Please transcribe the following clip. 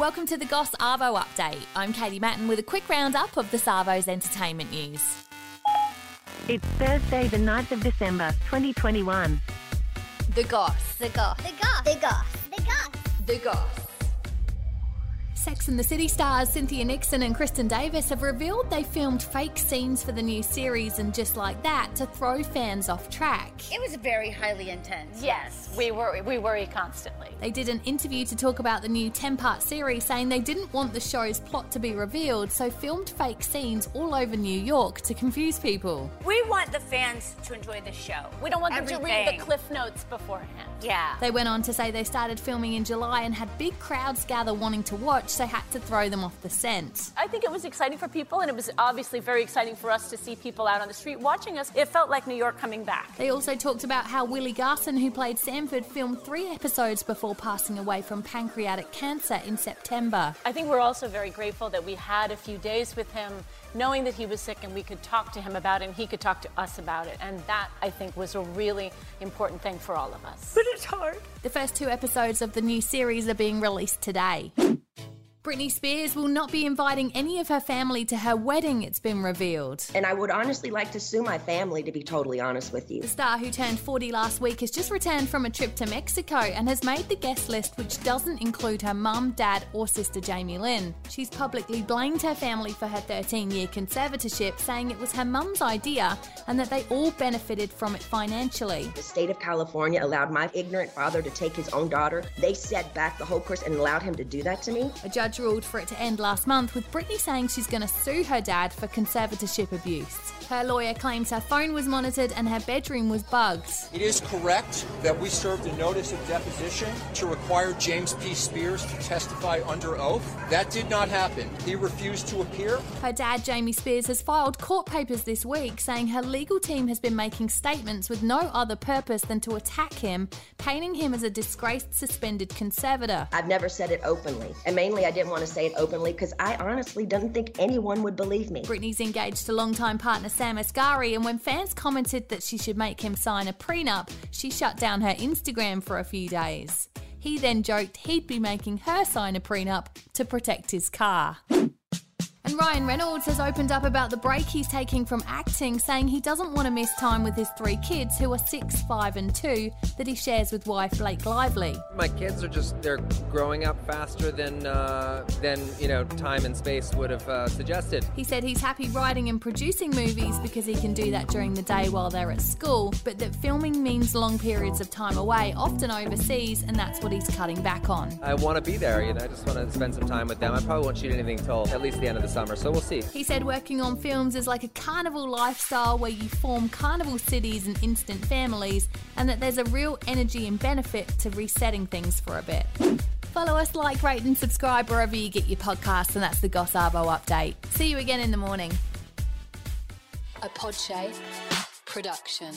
Welcome to the Goss Arvo update. I'm Katie Mattin with a quick roundup of the arvo's entertainment news. It's Thursday, the 9th of December, 2021. The Goss. The goss. The goss. The goss. The goss. The Goss. Sex and the City stars Cynthia Nixon and Kristin Davis have revealed they filmed fake scenes for the new series and just like that to throw fans off track. It was very highly intense. Yes, we worry. We worry constantly. They did an interview to talk about the new 10 part series, saying they didn't want the show's plot to be revealed, so filmed fake scenes all over New York to confuse people. We want the fans to enjoy the show. We don't want them to read the cliff notes beforehand. Yeah. They went on to say they started filming in July and had big crowds gather wanting to watch, so had to throw them off the scent. I think it was exciting for people, and it was obviously very exciting for us to see people out on the street watching us. It felt like New York coming back. They also talked about how Willie Garson, who played Stanford, filmed three episodes before passing away from pancreatic cancer in September. I think we're also very grateful that we had a few days with him, knowing that he was sick and we could talk to him about it and he could talk to us about it. And that, I think, was a really important thing for all of us. But it's hard. The first two episodes of the new series are being released today. Britney Spears will not be inviting any of her family to her wedding, it's been revealed. And I would honestly like to sue my family, to be totally honest with you. The star who turned 40 last week has just returned from a trip to Mexico and has made the guest list, which doesn't include her mum, dad, or sister Jamie Lynn. She's publicly blamed her family for her 13 year conservatorship, saying it was her mum's idea and that they all benefited from it financially. The state of California allowed my ignorant father to take his own daughter. They set back the whole course and allowed him to do that to me. A judge ruled for it to end last month, with Britney saying she's going to sue her dad for conservatorship abuse. Her lawyer claims her phone was monitored and her bedroom was bugged. It is correct that we served a notice of deposition to require James P. Spears to testify under oath. That did not happen. He refused to appear. Her dad, Jamie Spears, has filed court papers this week saying her legal team has been making statements with no other purpose than to attack him, painting him as a disgraced, suspended conservator. I've never said it openly. And mainly, I didn't want to say it openly because I honestly didn't think anyone would believe me. Britney's engaged to longtime partner Sam Asghari, and when fans commented that she should make him sign a prenup, she shut down her Instagram for a few days. He then joked he'd be making her sign a prenup to protect his car. And Ryan Reynolds has opened up about the break he's taking from acting, saying he doesn't want to miss time with his three kids, who are six, five, and two, that he shares with wife Blake Lively. My kids are just they're growing up faster than uh, than you know time and space would have uh, suggested. He said he's happy writing and producing movies because he can do that during the day while they're at school, but that filming means long periods of time away, often overseas, and that's what he's cutting back on. I want to be there, you know. I just want to spend some time with them. I probably won't shoot anything till at least the end of the summer, so we'll see. He said working on films is like a carnival lifestyle where you form carnival cities and instant families, and that there's a real energy and benefit to resetting things for a bit. Follow us, like, rate, and subscribe wherever you get your podcasts, and that's the Goss Arvo update. See you again in the morning. A Podshape production.